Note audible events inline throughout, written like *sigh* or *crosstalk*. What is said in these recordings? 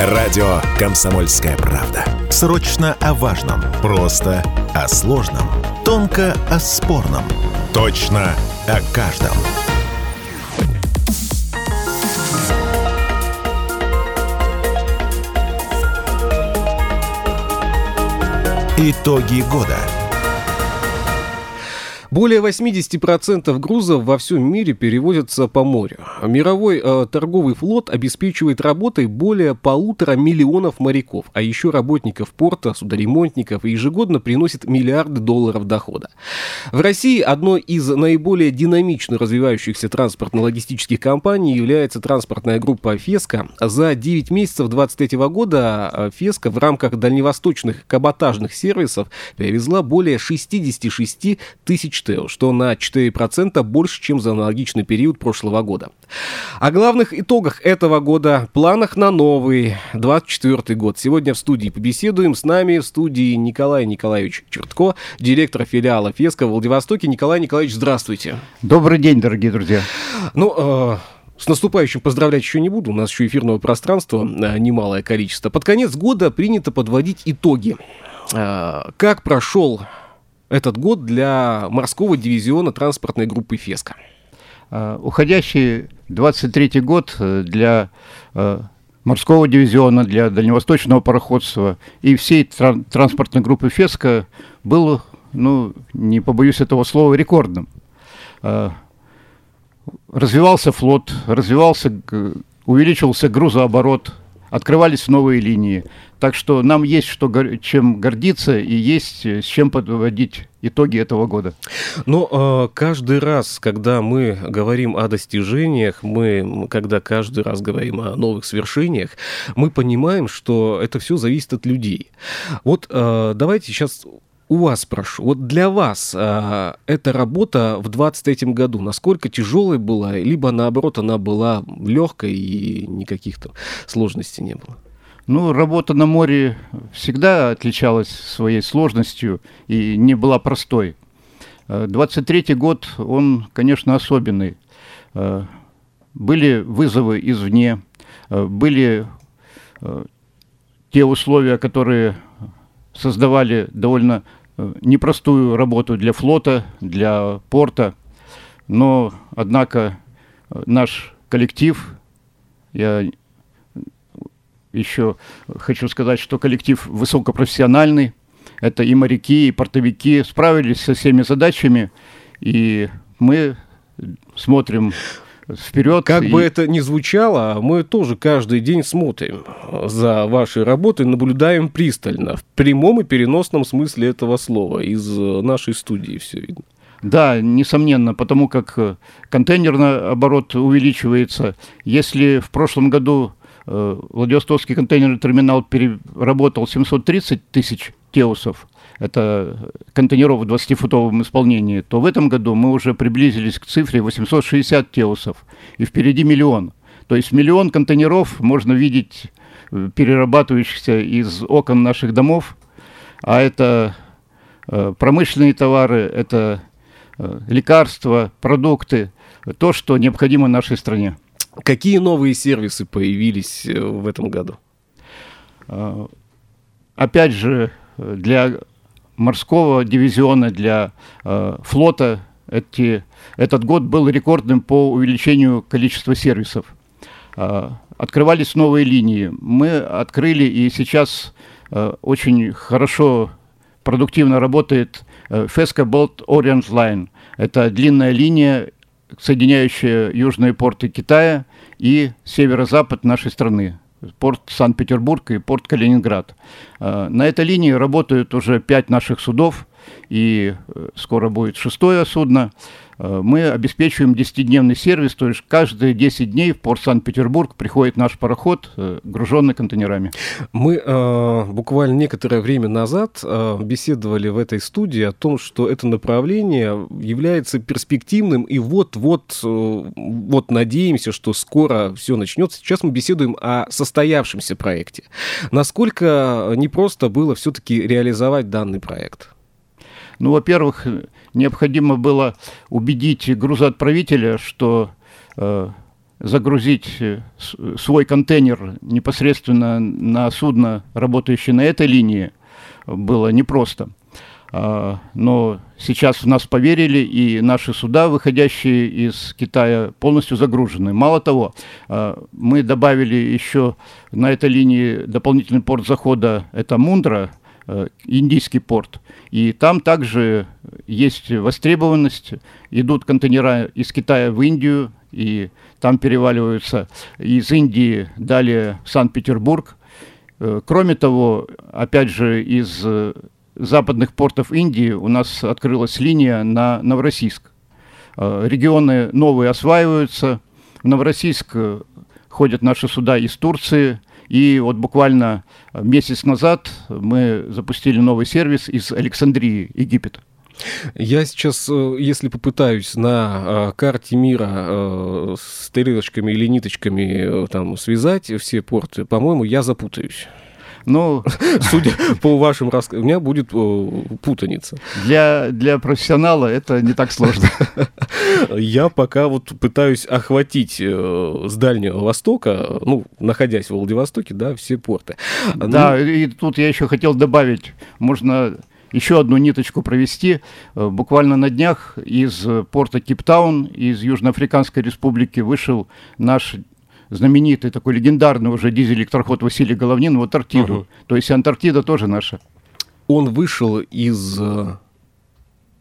Радио «Комсомольская правда». Срочно о важном. Просто о сложном. Тонко о спорном. Точно о каждом. Итоги года. Более 80% грузов во всем мире перевозятся по морю. Мировой э, торговый флот обеспечивает работой более полутора миллионов моряков, а еще работников порта, судоремонтников и ежегодно приносит миллиарды долларов дохода. В России одной из наиболее динамично развивающихся транспортно-логистических компаний является транспортная группа «Феска». За 9 месяцев 2023 года э, «Феска» в рамках дальневосточных каботажных сервисов перевезла более 66 тысяч ТЭО, что на 4% больше, чем за аналогичный период прошлого года. О главных итогах этого года, планах на новый 24 год. Сегодня в студии побеседуем. С нами в студии Николай Николаевич Чертко, директор филиала ФЕСКО в Владивостоке. Николай Николаевич, здравствуйте. Добрый день, дорогие друзья. Ну, э, с наступающим поздравлять еще не буду, у нас еще эфирного пространства э, немалое количество. Под конец года принято подводить итоги. Э, как прошел этот год для морского дивизиона транспортной группы «Феска»? А, уходящий 23 год э, для э, морского дивизиона, для дальневосточного пароходства и всей тран- транспортной группы «Феска» был, ну, не побоюсь этого слова, рекордным. А, развивался флот, развивался, увеличивался грузооборот, открывались новые линии. Так что нам есть что, чем гордиться и есть э, с чем подводить итоги этого года. Но э, каждый раз, когда мы говорим о достижениях, мы, когда каждый раз говорим о новых свершениях, мы понимаем, что это все зависит от людей. Вот э, давайте сейчас у вас спрошу. Вот для вас а, эта работа в 23 году насколько тяжелой была, либо наоборот она была легкой и никаких там сложностей не было? Ну, работа на море всегда отличалась своей сложностью и не была простой. 23-й э, год, он, конечно, особенный. Э, были вызовы извне, э, были те условия, которые создавали довольно непростую работу для флота, для порта. Но, однако, наш коллектив, я еще хочу сказать, что коллектив высокопрофессиональный. Это и моряки, и портовики справились со всеми задачами, и мы смотрим вперед. Как и... бы это ни звучало, мы тоже каждый день смотрим за вашей работой, наблюдаем пристально, в прямом и переносном смысле этого слова, из нашей студии все видно. Да, несомненно, потому как контейнерный оборот увеличивается. Если в прошлом году Э, Владивостокский контейнерный терминал переработал 730 тысяч теусов, это контейнеров в 20-футовом исполнении, то в этом году мы уже приблизились к цифре 860 теусов, и впереди миллион. То есть миллион контейнеров можно видеть э, перерабатывающихся из окон наших домов, а это э, промышленные товары, это лекарства, продукты, то, что необходимо нашей стране. Какие новые сервисы появились э, в этом году? Опять же, для морского дивизиона, для э, флота эти, этот год был рекордным по увеличению количества сервисов. Э, открывались новые линии. Мы открыли и сейчас э, очень хорошо, продуктивно работает э, Fesca Bolt Orient Line. Это длинная линия соединяющая южные порты Китая и северо-запад нашей страны порт Санкт-Петербург и порт Калининград. А, на этой линии работают уже пять наших судов, и э, скоро будет шестое судно. Э, мы обеспечиваем 10-дневный сервис, то есть каждые 10 дней в порт Санкт-Петербург приходит наш пароход, э, груженный контейнерами. Мы э, буквально некоторое время назад э, беседовали в этой студии о том, что это направление является перспективным, и вот-вот э, вот надеемся, что скоро все начнется. Сейчас мы беседуем о состоявшемся проекте. Насколько непросто было все-таки реализовать данный проект? Ну, во-первых, необходимо было убедить грузоотправителя, что э, загрузить э, свой контейнер непосредственно на судно, работающее на этой линии, было непросто. А, но сейчас в нас поверили, и наши суда, выходящие из Китая, полностью загружены. Мало того, а, мы добавили еще на этой линии дополнительный порт захода, это Мундра, индийский порт. И там также есть востребованность, идут контейнера из Китая в Индию, и там переваливаются из Индии далее в Санкт-Петербург. Э, кроме того, опять же, из э, западных портов Индии у нас открылась линия на Новороссийск. Э, регионы новые осваиваются. В Новороссийск ходят наши суда из Турции. И вот буквально месяц назад мы запустили новый сервис из Александрии, Египет. Я сейчас, э, если попытаюсь на э, карте мира э, стрелочками или ниточками там связать все порты, по-моему, я запутаюсь. Ну, судя по вашим рассказам, у меня будет путаница. Для, для профессионала это не так сложно. Я пока вот пытаюсь охватить с Дальнего Востока, ну, находясь в Владивостоке, да, все порты. Да, ну, и тут я еще хотел добавить, можно еще одну ниточку провести. Э, буквально на днях из порта Кейптаун, из Южноафриканской республики вышел наш знаменитый, такой легендарный уже дизель-электроход Василий Головнин в Антарктиду. Угу. То есть Антарктида тоже наша. Он вышел из э,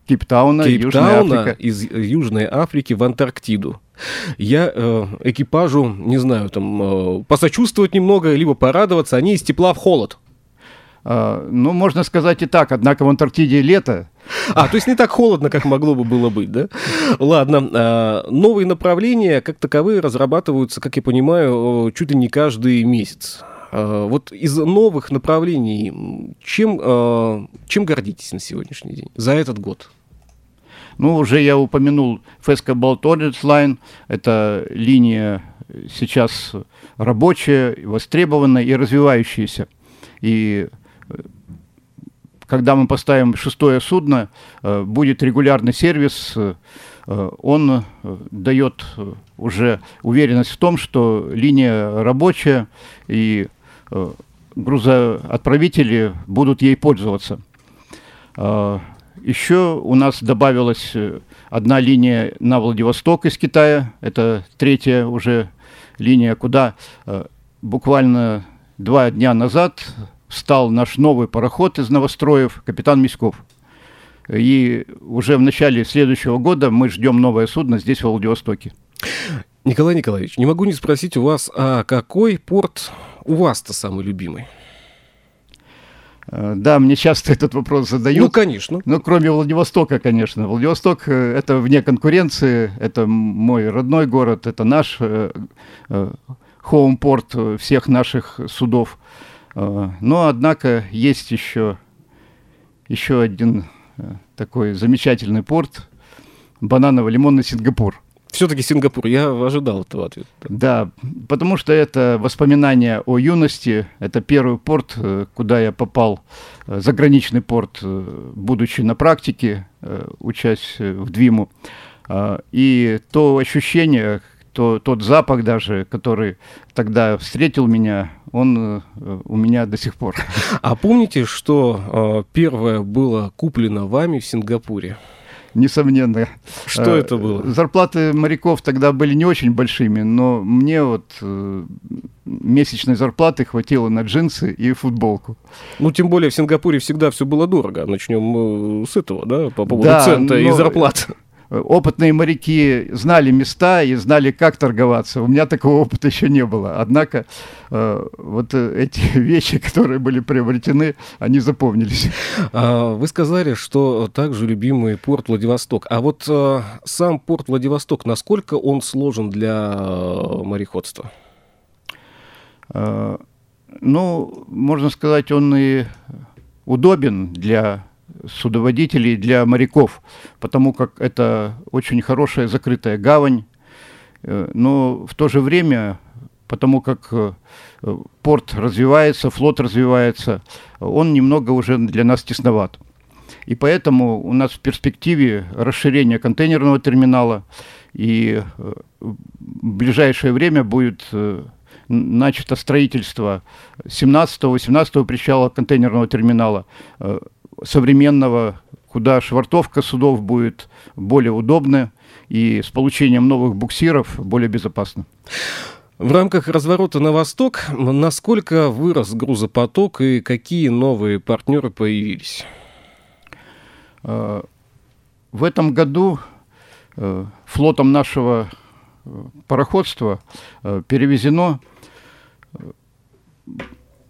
Кейптауна, Кейптауна из Южной Африки в Антарктиду. Я э, экипажу, не знаю, там э, посочувствовать немного, либо порадоваться, они из тепла в холод. А, ну, можно сказать и так, однако в Антарктиде лето. А, то есть не так холодно, как могло бы было быть, да? Ладно. А, новые направления, как таковые, разрабатываются, как я понимаю, чуть ли не каждый месяц. А, вот из новых направлений, чем, чем гордитесь на сегодняшний день, за этот год? Ну, уже я упомянул Fesca Baltornets Line. Это линия сейчас рабочая, востребованная и развивающаяся. И когда мы поставим шестое судно, э, будет регулярный сервис, э, он э, дает уже уверенность в том, что линия рабочая и грузоотправители будут ей пользоваться. Еще у нас добавилась одна линия на Владивосток из Китая. Это третья уже линия, куда буквально два дня назад стал наш новый пароход из новостроев, капитан Мисков. И уже в начале следующего года мы ждем новое судно здесь, в Владивостоке. Николай Николаевич, не могу не спросить у вас, а какой порт у вас-то самый любимый? Э, да, мне часто этот вопрос задают. Ну, конечно. Ну, кроме Владивостока, конечно. Владивосток э, – это вне конкуренции, это мой родной город, это наш э, хоум-порт всех наших судов. Э, но, однако, есть еще, еще один э, такой замечательный порт – бананово-лимонный Сингапур. Все-таки Сингапур, я ожидал этого ответа. Да, потому что это воспоминания о юности. Это первый порт, э, куда я попал, заграничный порт, будучи на практике, учась в Двиму. И то ощущение, то, тот запах даже, который тогда встретил меня, он э, у меня до сих пор. А помните, что э, первое было куплено вами в Сингапуре? Несомненно. Что э, это было? Зарплаты моряков тогда были не очень большими, но мне вот э, месячной зарплаты хватило на джинсы и футболку. Ну, тем более в Сингапуре всегда все было дорого. Начнем с этого, да, по поводу да, цента но... и зарплат опытные моряки знали места и знали, как торговаться. У меня такого опыта еще не было. Однако э, вот эти *laughs* вещи, которые были приобретены, они запомнились. А, вы сказали, что также любимый порт Владивосток. А вот э, сам порт Владивосток, насколько он сложен для э, мореходства? Ну, можно сказать, он и удобен для судоводителей для моряков, потому как это очень хорошая закрытая гавань, э, но в то же время, потому как э, порт развивается, флот развивается, он немного уже для нас тесноват. И поэтому у нас в перспективе расширение контейнерного терминала, и э, в ближайшее время будет начато строительство 17-18 причала контейнерного терминала, современного, куда швартовка судов будет более удобная и с получением новых буксиров более безопасно. В рамках разворота на восток насколько вырос грузопоток и какие новые партнеры появились? В этом году флотом нашего пароходства перевезено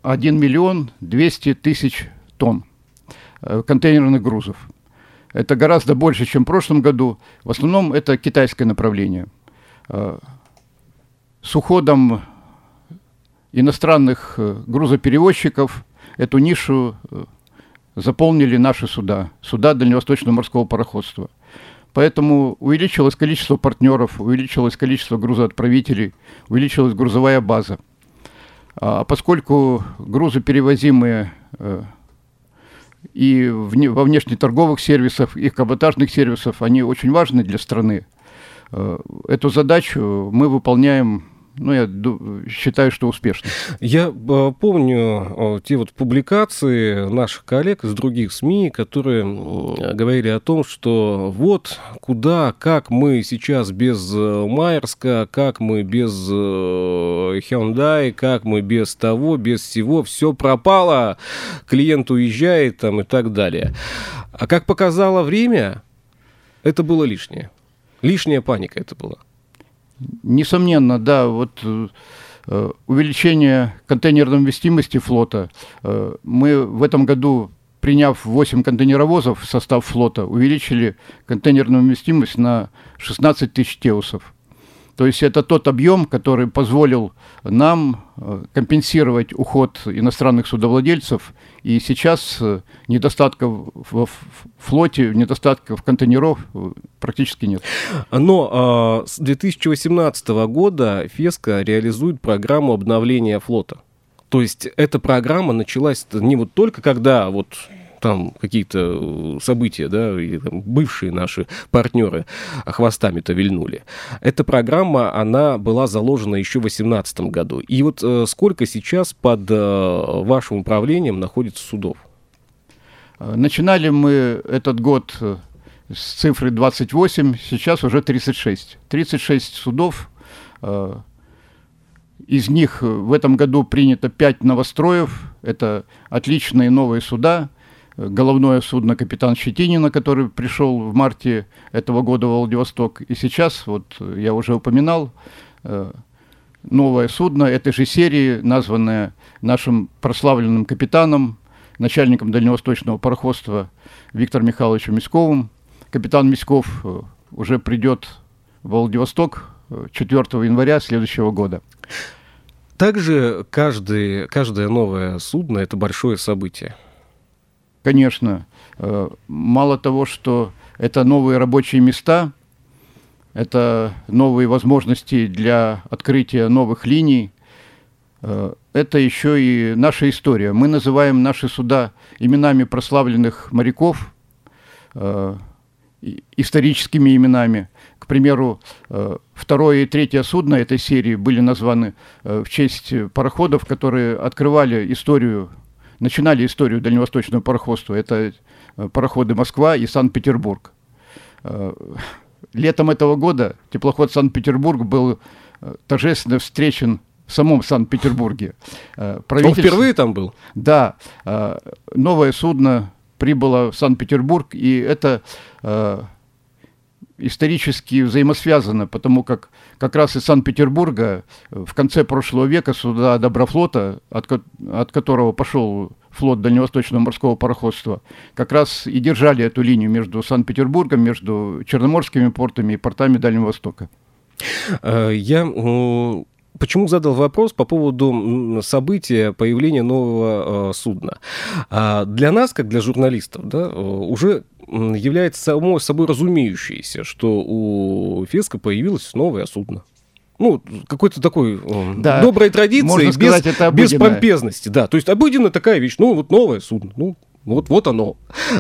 1 миллион 200 тысяч тонн э, контейнерных грузов. Это гораздо больше, чем в прошлом году. В основном это китайское направление. Э, с уходом иностранных э, грузоперевозчиков эту нишу заполнили наши суда, суда Дальневосточного морского пароходства. Поэтому увеличилось количество партнеров, увеличилось количество грузоотправителей, увеличилась грузовая база – а поскольку грузы перевозимые и во внешнеторговых сервисах, и каботажных сервисов, они очень важны для страны. Э, эту задачу мы выполняем ну, я считаю, что успешно. Я э, помню э, те вот публикации наших коллег из других СМИ, которые говорили о том, что вот куда, как мы сейчас без э, Майерска, как мы без Hyundai, как мы без того, без всего, все пропало, клиент уезжает там и так далее. А как показало время, это было лишнее. Лишняя паника это была. Несомненно, да, вот э, увеличение контейнерной вместимости флота. Э, мы в этом году, приняв 8 контейнеровозов в состав флота, увеличили контейнерную вместимость на 16 тысяч теусов. То есть это тот объем, который позволил нам э, компенсировать уход иностранных судовладельцев. И сейчас э, недостатков в флоте, недостатков контейнеров э, практически нет. Но с 2018 года ФЕСКО реализует программу обновления флота. То есть эта программа началась не вот только когда вот там какие-то э, события, да, и там, бывшие наши партнеры хвостами-то вильнули. Эта программа, она была заложена еще в 2018 году. И вот э, сколько сейчас под э, вашим управлением находится судов? Начинали мы этот год с цифры 28, сейчас уже 36. 36 судов, из них в этом году принято 5 новостроев, это отличные новые суда – головное судно «Капитан Щетинина», который пришел в марте этого года в Владивосток. И сейчас, вот я уже упоминал, э, новое судно этой же серии, названное нашим прославленным капитаном, начальником дальневосточного пароходства Виктором Михайловичем Мисковым. Капитан Мисков э, уже придет в Владивосток 4 э, января следующего года. Также каждый, каждое новое судно – это большое событие конечно, э, мало того, что это новые рабочие места, это новые возможности для открытия новых линий, э, это еще и наша история. Мы называем наши суда именами прославленных моряков, э, историческими именами. К примеру, второе и третье судно этой серии были названы в честь пароходов, которые открывали историю начинали историю дальневосточного пароходства. Это э, пароходы Москва и Санкт-Петербург. Э, летом этого года теплоход Санкт-Петербург был э, торжественно встречен в самом Санкт-Петербурге. Правительство... Он впервые там был? Да. Новое судно прибыло в Санкт-Петербург, и это исторически взаимосвязано, потому как как раз из Санкт-Петербурга в конце прошлого века суда Доброфлота, от, от которого пошел флот Дальневосточного морского пароходства, как раз и держали эту линию между Санкт-Петербургом, между Черноморскими портами и портами Дальнего Востока. Э, я Почему задал вопрос по поводу события появления нового э, судна? А для нас, как для журналистов, да, уже является само собой разумеющееся, что у Феска появилось новое судно. Ну, какой-то такой да. доброй традиции, без, сказать, это без помпезности. Да, то есть обыденная такая вещь. Ну, вот новое судно. Ну, Вот, вот оно.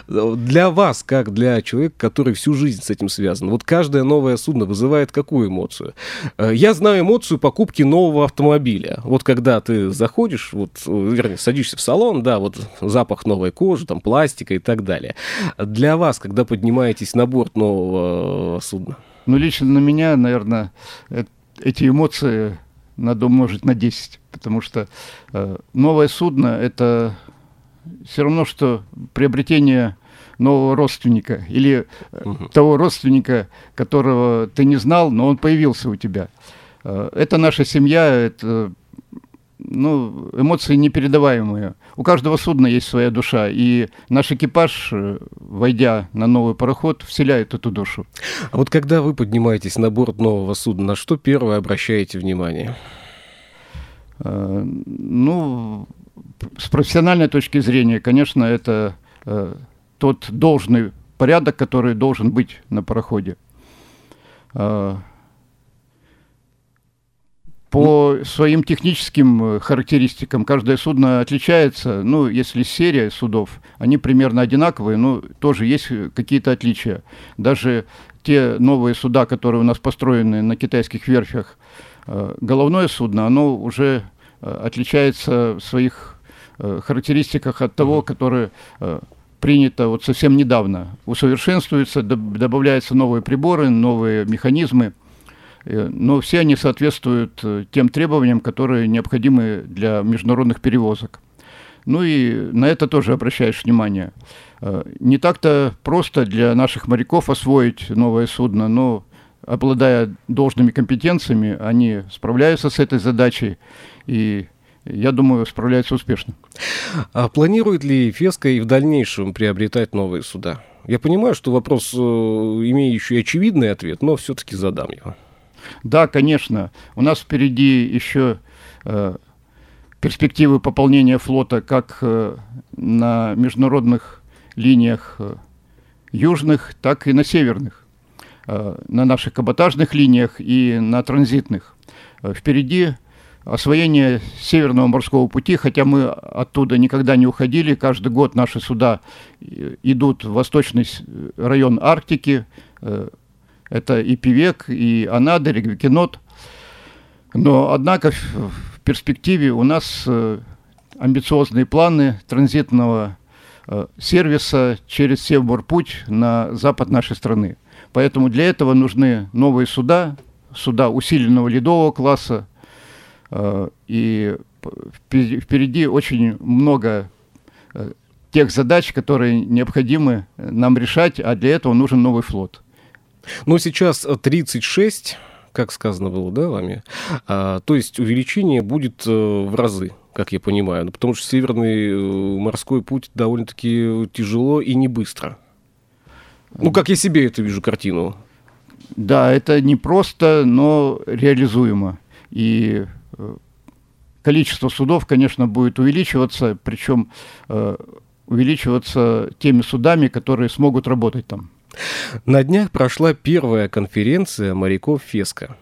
Для вас, как для человека, который всю жизнь с этим связан, вот каждое новое судно вызывает какую эмоцию? Э, я знаю эмоцию покупки нового автомобиля. Вот когда ты заходишь, вот, вернее, садишься в салон, да, вот запах новой кожи, там, пластика и так далее. Для вас, когда поднимаетесь на борт нового судна? Ну, лично на меня, наверное, эти эмоции надо умножить на 10, потому что э, новое судно – это все равно, что приобретение нового родственника или угу. того родственника, которого ты не знал, но он появился у тебя. Э, это наша семья, это ну, эмоции непередаваемые. У каждого судна есть своя душа, и наш экипаж, э, войдя на новый пароход, вселяет эту душу. А вот когда вы поднимаетесь на борт нового судна, на что первое обращаете внимание? Ну, с профессиональной точки зрения, конечно, это э, тот должный порядок, который должен быть на пароходе. Э, по своим техническим э, характеристикам каждое судно отличается. Ну, если серия судов, они примерно одинаковые, но тоже есть какие-то отличия. Даже те новые суда, которые у нас построены на китайских верфях, э, головное судно, оно уже э, отличается в своих Э, характеристиках от того, которое э, принято вот совсем недавно. Усовершенствуется, добавляются новые приборы, новые механизмы, э, но все они соответствуют тем требованиям, которые необходимы для международных перевозок. Ну и на это тоже обращаешь внимание. Не так-то просто для наших моряков освоить новое судно, но обладая должными компетенциями, они справляются с этой задачей. И я думаю, справляется успешно. А планирует ли Феска и в дальнейшем приобретать новые суда? Я понимаю, что вопрос, э, имеющий очевидный ответ, но все-таки задам его. Да, конечно. У нас впереди еще э, перспективы пополнения флота как э, на международных линиях э, южных, так и на северных, на наших каботажных линиях и на транзитных. Э, впереди освоение Северного морского пути, хотя мы оттуда никогда не уходили, каждый год наши суда э, идут в восточный район Арктики, э, это и Пивек, и Анадырь, и Гвикинот. Но, однако, в перспективе у нас э, амбициозные планы транзитного сервиса через Севморпуть на запад нашей страны. Поэтому для этого нужны новые суда, суда усиленного ледового класса, Э, и впереди очень много э, тех задач, которые необходимы нам решать, а для этого нужен новый флот. Ну, сейчас 36, как сказано было, да, вами? А, то есть увеличение будет э, в разы, как я понимаю, ну, потому что северный морской путь довольно-таки тяжело и не быстро. Ну, как я себе это вижу картину. Да, это не просто, но реализуемо. И количество судов, конечно, будет увеличиваться, причем э, увеличиваться теми судами, которые смогут работать там. На днях прошла первая конференция моряков Феска.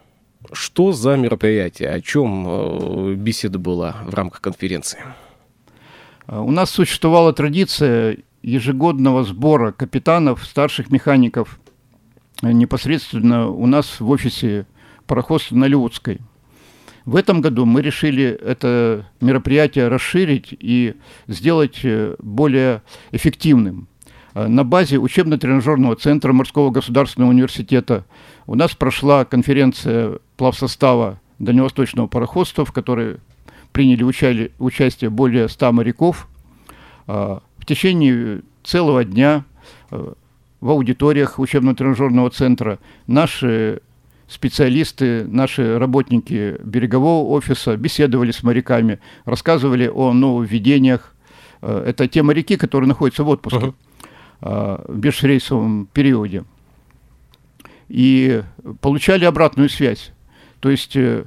Что за мероприятие? О чем э, беседа была в рамках конференции? Э, у нас существовала традиция ежегодного сбора капитанов, старших механиков непосредственно у нас в офисе пароходства на Леутской – в этом году мы решили это мероприятие расширить и сделать э, более эффективным. Э, на базе учебно-тренажерного центра Морского государственного университета у нас прошла конференция плавсостава дальневосточного пароходства, в которой приняли учали, участие более 100 моряков. Э, в течение целого дня в аудиториях учебно-тренажерного центра наши специалисты, наши работники берегового офиса беседовали с моряками, рассказывали о нововведениях. Э, это те моряки, которые находятся в отпуске uh-huh. в бесрейсовом периоде. И получали обратную связь. То есть э,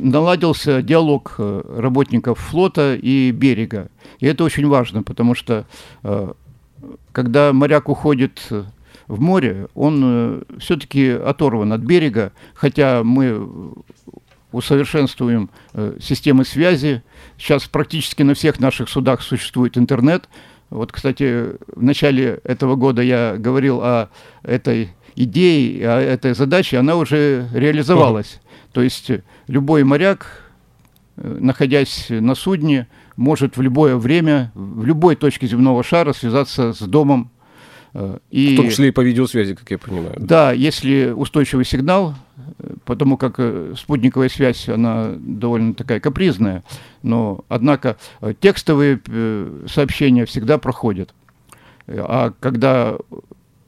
наладился диалог работников флота и берега. И это очень важно, потому что когда моряк уходит в море, он э, все-таки оторван от берега, хотя мы усовершенствуем э, системы связи. Сейчас практически на всех наших судах существует интернет. Вот, кстати, в начале этого года я говорил о этой идее, о этой задаче, она уже реализовалась. То есть любой моряк, э, находясь на судне, может в любое время, в любой точке земного шара связаться с домом. Э, и, в том числе и по видеосвязи, как я понимаю. Да, если устойчивый сигнал, э, потому как спутниковая связь, она довольно такая капризная, но, однако, текстовые сообщения всегда проходят. А когда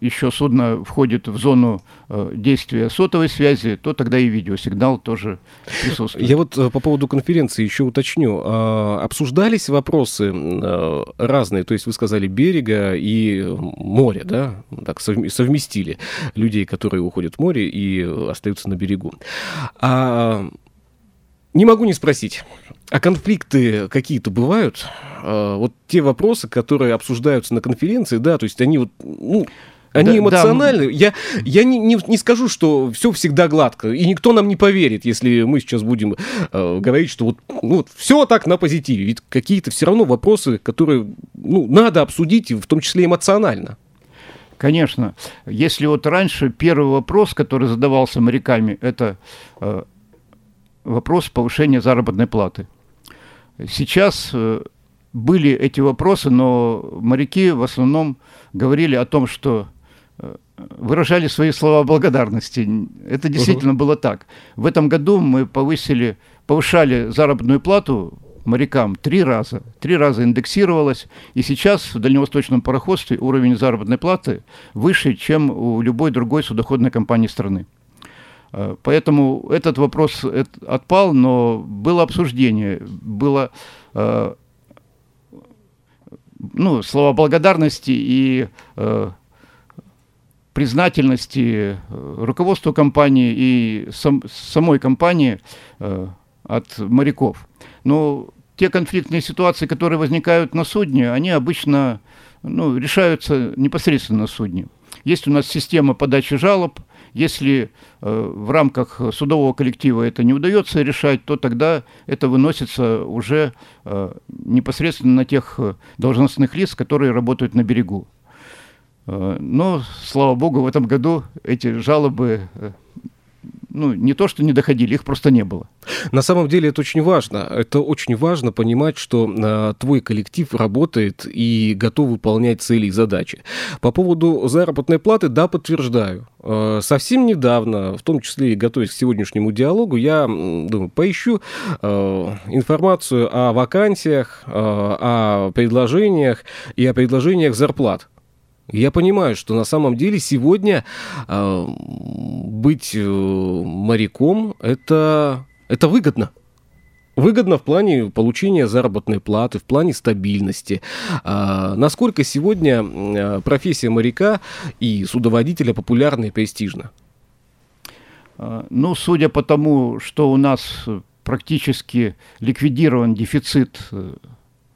еще судно входит в зону э, действия сотовой связи, то тогда и видеосигнал тоже присутствует. Я вот э, по поводу конференции еще уточню. А, обсуждались вопросы э, разные, то есть вы сказали берега и море, да, так совместили людей, которые уходят в море и остаются на берегу. А не могу не спросить, а конфликты какие-то бывают? А, вот те вопросы, которые обсуждаются на конференции, да, то есть они вот, ну, они да, эмоциональны. Да. Я, я не, не, не скажу, что все всегда гладко. И никто нам не поверит, если мы сейчас будем э, говорить, что вот, ну, вот все так на позитиве. Ведь какие-то все равно вопросы, которые ну, надо обсудить, в том числе эмоционально. Конечно. Если вот раньше первый вопрос, который задавался моряками, это э, вопрос повышения заработной платы. Сейчас э, были эти вопросы, но моряки в основном говорили о том, что выражали свои слова благодарности. Это действительно uh-huh. было так. В этом году мы повысили, повышали заработную плату морякам три раза. Три раза индексировалось. И сейчас в дальневосточном пароходстве уровень заработной платы выше, чем у любой другой судоходной компании страны. Э, поэтому этот вопрос отпал, но было обсуждение, было э, ну, слова благодарности и э, признательности э, руководству компании и сам, самой компании э, от моряков. Но те конфликтные ситуации, которые возникают на судне, они обычно ну, решаются непосредственно на судне. Есть у нас система подачи жалоб. Если э, в рамках судового коллектива это не удается решать, то тогда это выносится уже э, непосредственно на тех э, должностных лиц, которые работают на берегу. Э, но, слава богу, в этом году эти жалобы э, ну, не то, что не доходили, их просто не было. На самом деле это очень важно. Это очень важно понимать, что э, твой коллектив работает и готов выполнять цели и задачи. По поводу заработной платы, да, подтверждаю. Э, совсем недавно, в том числе и готовясь к сегодняшнему диалогу, я думаю, поищу э, информацию о вакансиях, э, о предложениях и о предложениях зарплат я понимаю, что на самом деле сегодня э, быть э, моряком это, это выгодно. Выгодно в плане получения заработной платы, в плане стабильности. А, насколько сегодня профессия моряка и судоводителя популярна и престижна? А, ну, судя по тому, что у нас практически ликвидирован дефицит э,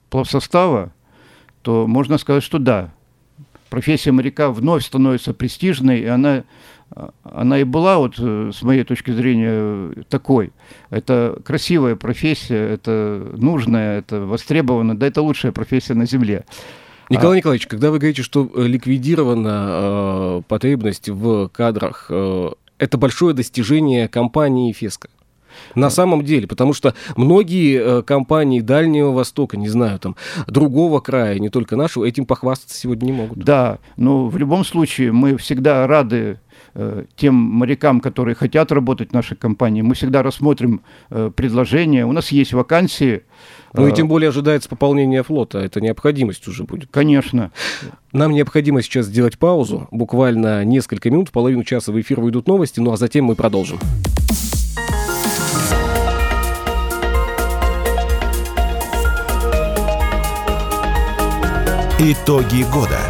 плавсостава, то можно сказать, что да, профессия моряка вновь становится престижной, и она, она и была, вот, э, с моей точки зрения, такой. Это красивая профессия, это нужная, это востребованная, да, это лучшая профессия на Земле. Николай а... Николаевич, когда вы говорите, что э, ликвидирована э, потребность в кадрах, э, это большое достижение компании «Феска». На самом деле, потому что многие э, компании Дальнего Востока, не знаю, там, другого края, не только нашего, этим похвастаться сегодня не могут. Да, но в любом случае мы всегда рады э, тем морякам, которые хотят работать в нашей компании. Мы всегда рассмотрим э, предложения. У нас есть вакансии. Ну и тем более ожидается пополнение флота. Это необходимость уже будет. Конечно. Нам необходимо сейчас сделать паузу. Буквально несколько минут, половину часа в эфир выйдут новости, ну а затем мы продолжим. Итоги года.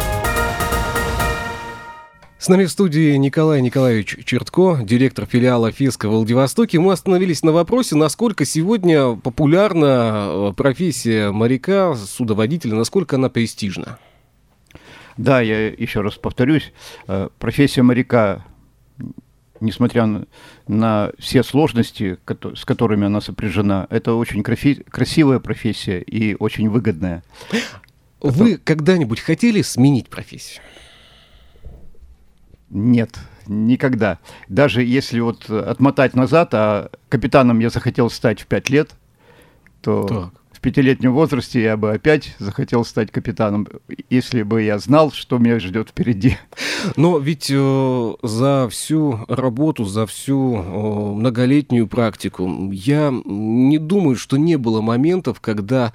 С нами в студии Николай Николаевич Чертко, директор филиала ФИСКа в Владивостоке. Мы остановились на вопросе, насколько сегодня популярна э, профессия моряка, судоводителя, насколько она престижна. Да, я еще раз повторюсь, э, профессия моряка, несмотря на, на все сложности, с которыми она сопряжена, это очень красивая профессия и очень выгодная. Вы когда-нибудь хотели сменить профессию? Нет, никогда. Даже если вот отмотать назад, а капитаном я захотел стать в пять лет, то так в пятилетнем возрасте я бы опять захотел стать капитаном, если бы я знал, что меня ждет впереди. Но ведь э, за всю работу, за всю э, многолетнюю практику я не думаю, что не было моментов, когда,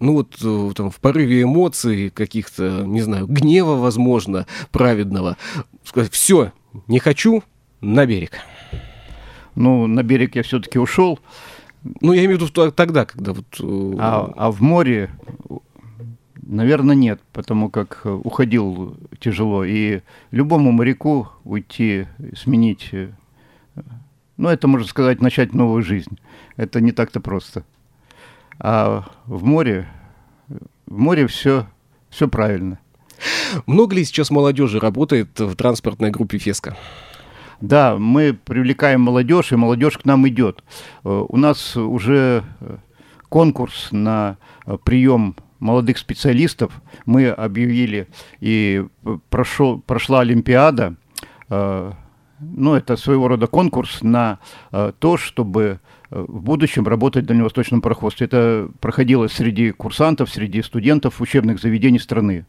ну вот э, там, в порыве эмоций каких-то, не знаю, гнева, возможно, праведного, сказать, все, не хочу, на берег. Ну, на берег я все-таки ушел. Ну, я имею в виду тогда, когда вот... Э, а, а в море, наверное, нет, потому как уходил тяжело. И любому моряку уйти, сменить... Э, ну, это, можно сказать, начать новую жизнь. Это не так-то просто. А в море, в море все, все правильно. Много ли сейчас молодежи работает в транспортной группе «Феска»? Да, мы привлекаем молодежь, и молодежь к нам идет. Э, у нас уже э, конкурс на э, прием молодых специалистов. Мы объявили, и прошел, прошла Олимпиада. Ну, это своего рода конкурс на то, чтобы в будущем работать в дальневосточном пароходстве. Это проходило среди курсантов, среди студентов учебных заведений страны.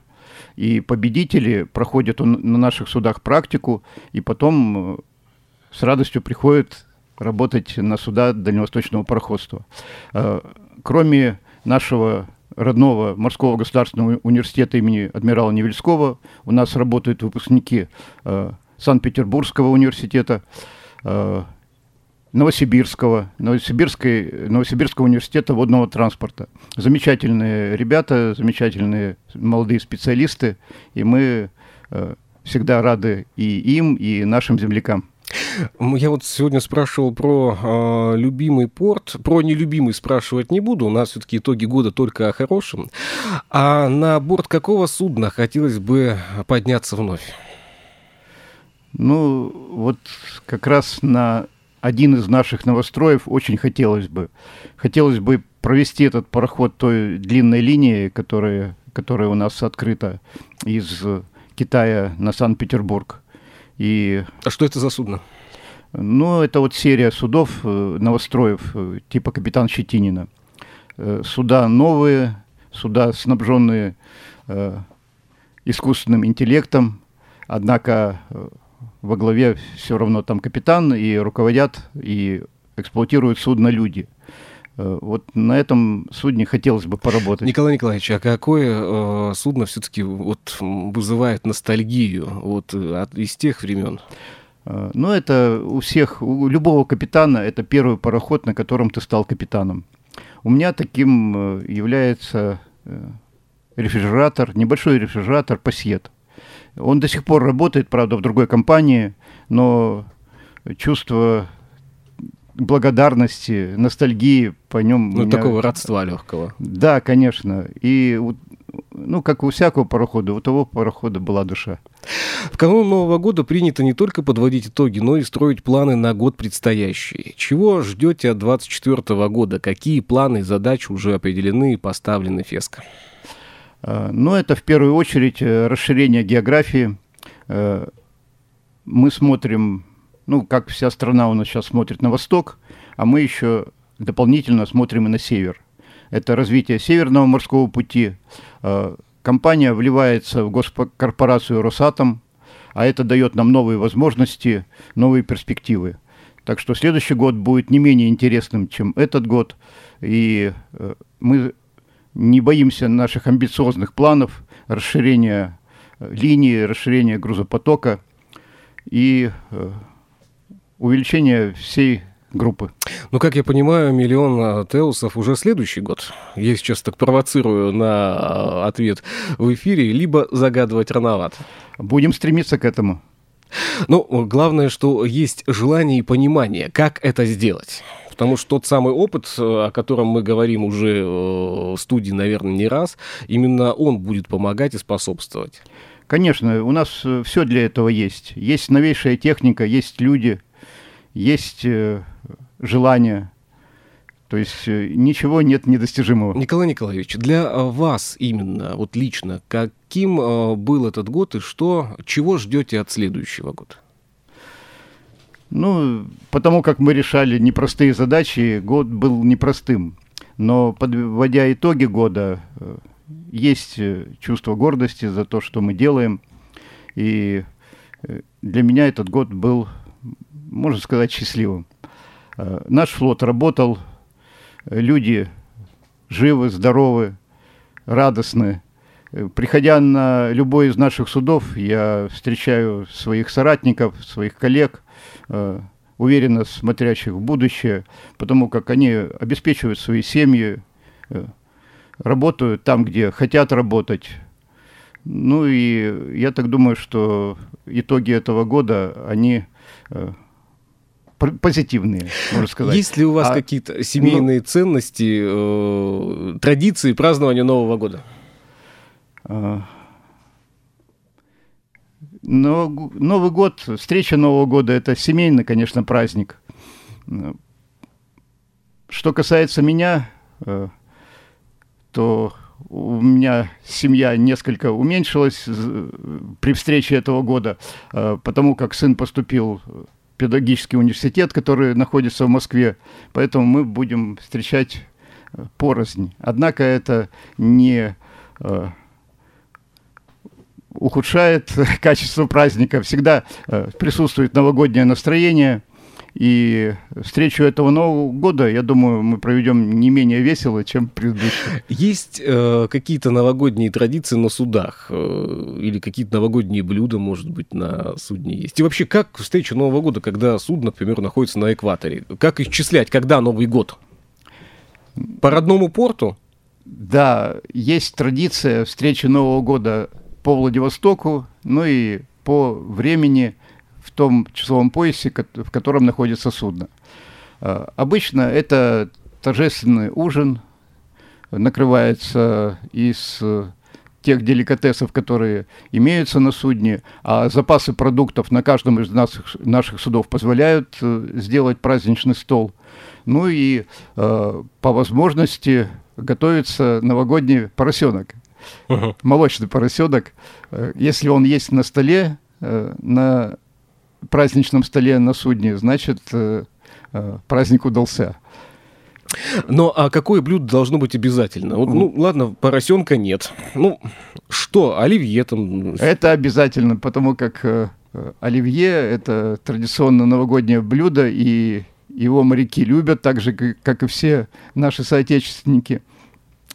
И победители проходят на наших судах практику, и потом э, с радостью приходят работать на суда дальневосточного пароходства. Э, кроме нашего родного морского государственного университета имени адмирала Невельского, у нас работают выпускники э, Санкт-Петербургского университета, Новосибирского, Новосибирской, Новосибирского университета водного транспорта. Замечательные ребята, замечательные молодые специалисты, и мы э, всегда рады и им, и нашим землякам. Я вот сегодня спрашивал про э, любимый порт. Про нелюбимый спрашивать не буду. У нас все-таки итоги года только о хорошем. А на борт какого судна хотелось бы подняться вновь? Ну, вот как раз на один из наших новостроев очень хотелось бы. Хотелось бы провести этот пароход той длинной линии, которая, которая у нас открыта из Китая на Санкт-Петербург. И... А что это за судно? Ну, это вот серия судов, э, новостроев, э, типа «Капитан Щетинина». Э, суда новые, суда, снабженные искусственным интеллектом, однако во главе все равно там капитан, и руководят, и эксплуатируют судно люди. Э, вот на этом судне хотелось бы поработать. Николай Николаевич, а какое э, судно все-таки вот вызывает ностальгию вот, от, из тех времен? Э, ну, это у всех, у любого капитана это первый пароход, на котором ты стал капитаном. У меня таким э, является рефрижератор, небольшой рефрижератор «Пассиет». Он до сих пор работает, правда, в другой компании, но чувство благодарности, ностальгии по нем. Ну, меня... такого родства легкого. Да, конечно. И ну, как у всякого парохода, у того парохода была душа. В канун Нового года принято не только подводить итоги, но и строить планы на год предстоящий. Чего ждете от 2024 года? Какие планы и задачи уже определены и поставлены ФЕСКО? Э, но это в первую очередь э, расширение географии. Э, мы смотрим, ну, как вся страна у нас сейчас смотрит на восток, а мы еще дополнительно смотрим и на север. Это развитие Северного морского пути. Компания вливается в госкорпорацию «Росатом», а это дает нам новые возможности, новые перспективы. Так что следующий год будет не менее интересным, чем этот год. И мы не боимся наших амбициозных планов, расширения э, линии, расширения грузопотока и э, увеличения всей группы. Ну, как я понимаю, миллион э, Теусов уже следующий год. Я сейчас так провоцирую на ответ в эфире, либо загадывать рановато. Будем стремиться к этому. Ну, главное, что есть желание и понимание, как это сделать. Потому что тот самый опыт, э, о котором мы говорим уже э, в студии, наверное, не раз, именно он будет помогать и способствовать. Конечно, у нас э, все для этого есть. Есть новейшая техника, есть люди, есть желание. То есть ничего нет недостижимого. Николай Николаевич, для вас именно, вот лично, каким был этот год и что, чего ждете от следующего года? Ну, потому как мы решали непростые задачи, год был непростым. Но подводя итоги года, э, есть э, чувство гордости за то, что мы делаем. И э, для меня этот год был, можно сказать, счастливым. Наш флот работал, люди живы, здоровы, радостны. Приходя на любой из наших судов, я встречаю своих соратников, своих коллег – уверенно смотрящих в будущее, потому как они обеспечивают свои семьи, э, работают там, где хотят работать. Ну и я так думаю, что итоги этого года, они э, позитивные, можно сказать. Есть ли у вас а, какие-то семейные ну, ценности, э, традиции празднования Нового года? Э, но Новый год, встреча Нового года – это семейный, конечно, праздник. Что касается меня, э, то у меня семья несколько уменьшилась при встрече этого года, э, потому как сын поступил в педагогический университет, который находится в Москве, поэтому мы будем встречать э, порознь. Однако это не ухудшает *laughs* качество праздника. Всегда э, присутствует новогоднее настроение. И встречу этого Нового года, я думаю, мы проведем не менее весело, чем предыдущий. Есть э, какие-то новогодние традиции на судах? Э, или какие-то новогодние блюда, может быть, на судне есть? И вообще, как встреча Нового года, когда судно, например, находится на экваторе? Как исчислять, когда Новый год? По родному порту? Да, есть традиция встречи Нового года по Владивостоку, ну и по времени в том часовом поясе, в котором находится судно. А, обычно это торжественный ужин, накрывается из тех деликатесов, которые имеются на судне, а запасы продуктов на каждом из наших, наших судов позволяют э, сделать праздничный стол. Ну и э, по возможности готовится новогодний поросенок uh-huh. молочный поросенок, э, если он есть на столе, э, на праздничном столе на судне, значит, э, праздник удался. Но а какое блюдо должно быть обязательно? Вот, ну, ладно, поросенка нет. Ну, что, оливье там? Это обязательно, потому как э, оливье – это традиционно новогоднее блюдо, и его моряки любят, так же, как и все наши соотечественники –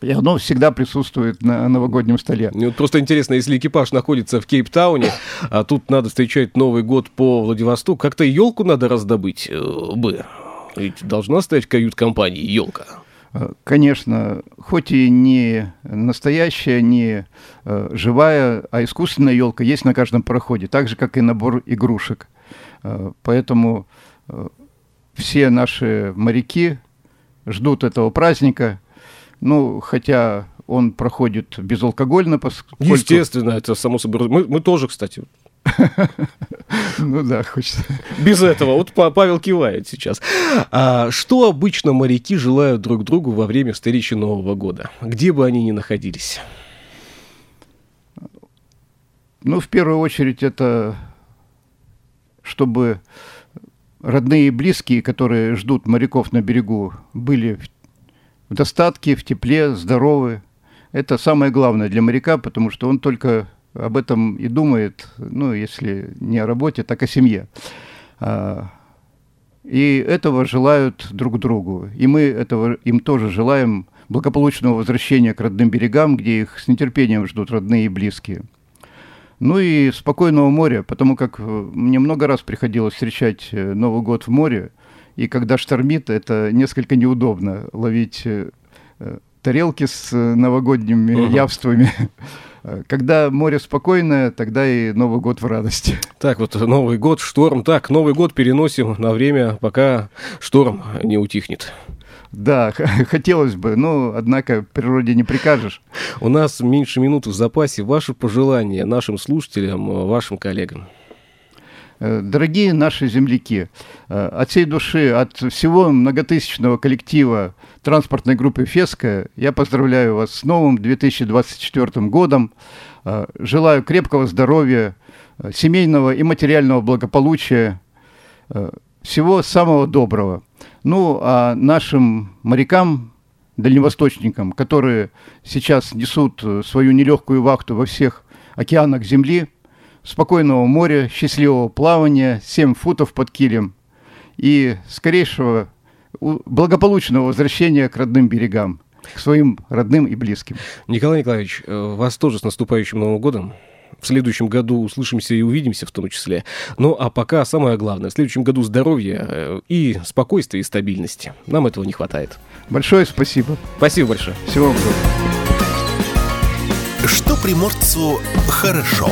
и оно всегда присутствует на новогоднем столе. Вот просто интересно, если экипаж находится в Кейптауне, а тут надо встречать Новый год по Владивостоку, как-то елку надо раздобыть э, бы. Ведь должна стоять в кают-компании елка. Э, конечно, хоть и не настоящая, не э, живая, а искусственная елка есть на каждом пароходе, так же, как и набор игрушек. Э, поэтому э, все наши моряки ждут этого праздника – ну, хотя он проходит безалкогольно, поскольку... Естественно, это само собой. Мы, мы тоже, кстати. *laughs* Ну да, хочется. Без этого. Вот Павел кивает сейчас. А что обычно моряки желают друг другу во время встречи Нового года? Где бы они ни находились? Ну, в первую очередь, это чтобы родные и близкие, которые ждут моряков на берегу, были в достатке, в тепле, здоровы. Это самое главное для моряка, потому что он только об этом и думает, ну, если не о работе, так о семье. А, и этого желают друг другу. И мы этого им тоже желаем благополучного возвращения к родным берегам, где их с нетерпением ждут родные и близкие. Ну и спокойного моря, потому как э, мне много раз приходилось встречать э, Новый год в море, и когда штормит, это несколько неудобно ловить э, э тарелки с э, новогодними uh-huh. явствами. Когда море спокойное, тогда и Новый год в радости. Так, вот Новый год, шторм. Так, Новый год переносим на время, пока шторм не утихнет. Да, *laughs* хотелось бы, но, однако, природе не прикажешь. У нас меньше минуты в запасе. Ваши пожелания нашим слушателям, вашим коллегам? Дорогие наши земляки, от всей души, от всего многотысячного коллектива транспортной группы «Феска» я поздравляю вас с новым 2024 годом. Желаю крепкого здоровья, семейного и материального благополучия, всего самого доброго. Ну, а нашим морякам, дальневосточникам, которые сейчас несут свою нелегкую вахту во всех океанах Земли, спокойного моря, счастливого плавания, 7 футов под килем и скорейшего благополучного возвращения к родным берегам, к своим родным и близким. Николай Николаевич, э, вас тоже с наступающим Новым годом в следующем году услышимся и увидимся в том числе. Ну, а пока самое главное, в следующем году здоровья э, и спокойствия и стабильности. Нам этого не хватает. Большое спасибо. Спасибо большое. Всего доброго. Что приморцу хорошо.